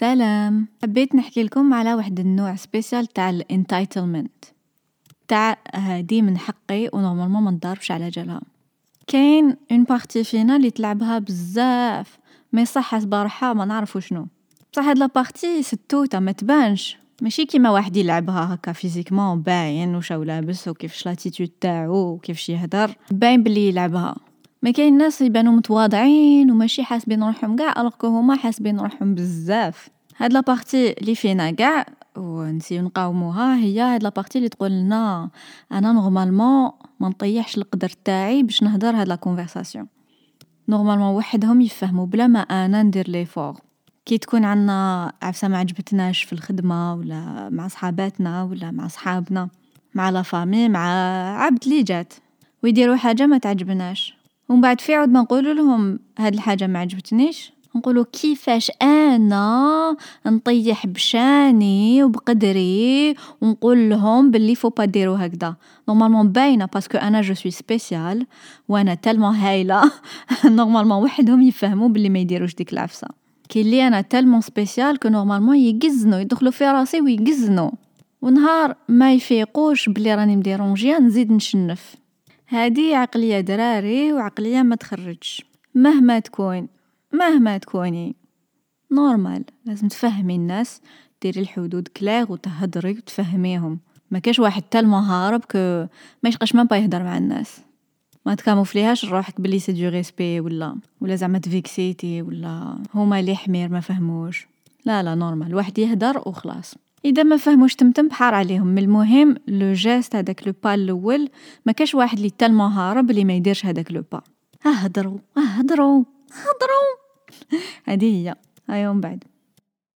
سلام. حبيت نحكي لكم على واحد النوع spécial تاع ال entitlement تاع هادي من حقي و normalement ما نضربش على جالها كاين une partie فينا اللي تلعبها بزاف mais صح روحها ما نعرف شنو. بصح هاد la partie ستوتة ما تبانش. ماشي كيما واحد يلعبها هكا physiquement باين واش راه لابس وكيفاش l'attitude تاعو وكيفاش يهدر. باين بلي يلعبها. mais كاين ناس يبانو متواضعين وماشي حاسبين روحهم قاع alors هما حاسبين روحهم بزاف. هاد la partie اللي فينا قاع ونسيو نقاوموها هي هاد la partie اللي تقول لنا أنا normalement ما نطيحش القدر تاعي باش نهدر هاد la conversation normalement وحدهم يفهموا بلا ما أنا ندير l'effort كي تكون عندنا عفسة ما عجبتناش في الخدمة ولا مع صحاباتنا ولا مع صحابنا مع la famille مع عبد اللي جات. ويديروا حاجة ما تعجبناش. ومن بعد في عوض ما نقولوا لهم هاد الحاجة ما عجبتنيش. نقولوا كيفاش أنا نطيح بشاني وبقدري ونقول لهم باللي فو با ديروا هكذا. normalement باينة parce que أنا je suis spéciale وأنا tellement هايلة. normalement وحدهم يفهموا باللي ما يديروش ديك العفسة. كي اللي أنا tellement spéciale que normalement يقزنوا يدخلوا في راسي ويقزنوا. ونهار ما يفيقوش بلي راني مديرونجيا نزيد نشنف. هادي عقلية دراري وعقلية ما تخرجش. مهما تكون مهما تكوني. normal لازم تفهمي الناس ديري الحدود clair وتهدري وتفهميهم. ما كاش واحد tellement هارب que ما يشقاش même pas يهدر مع الناس. ما تكاموفليهاش روحك بلي c'est du respect ولا ولا زعما تفيكسيتي ولا هما لي حمير ما فهموش. لا لا normal. واحد يهدر وخلاص. إذا ما فهموش تمتم بحار عليهم. mais المهم le geste هذاك le pas الأول. ما كاش واحد اللي tellement هارب اللي ما يديرش هذاك le pas. اهدروا اهدروا هضروا هذه هي. هاي بعد.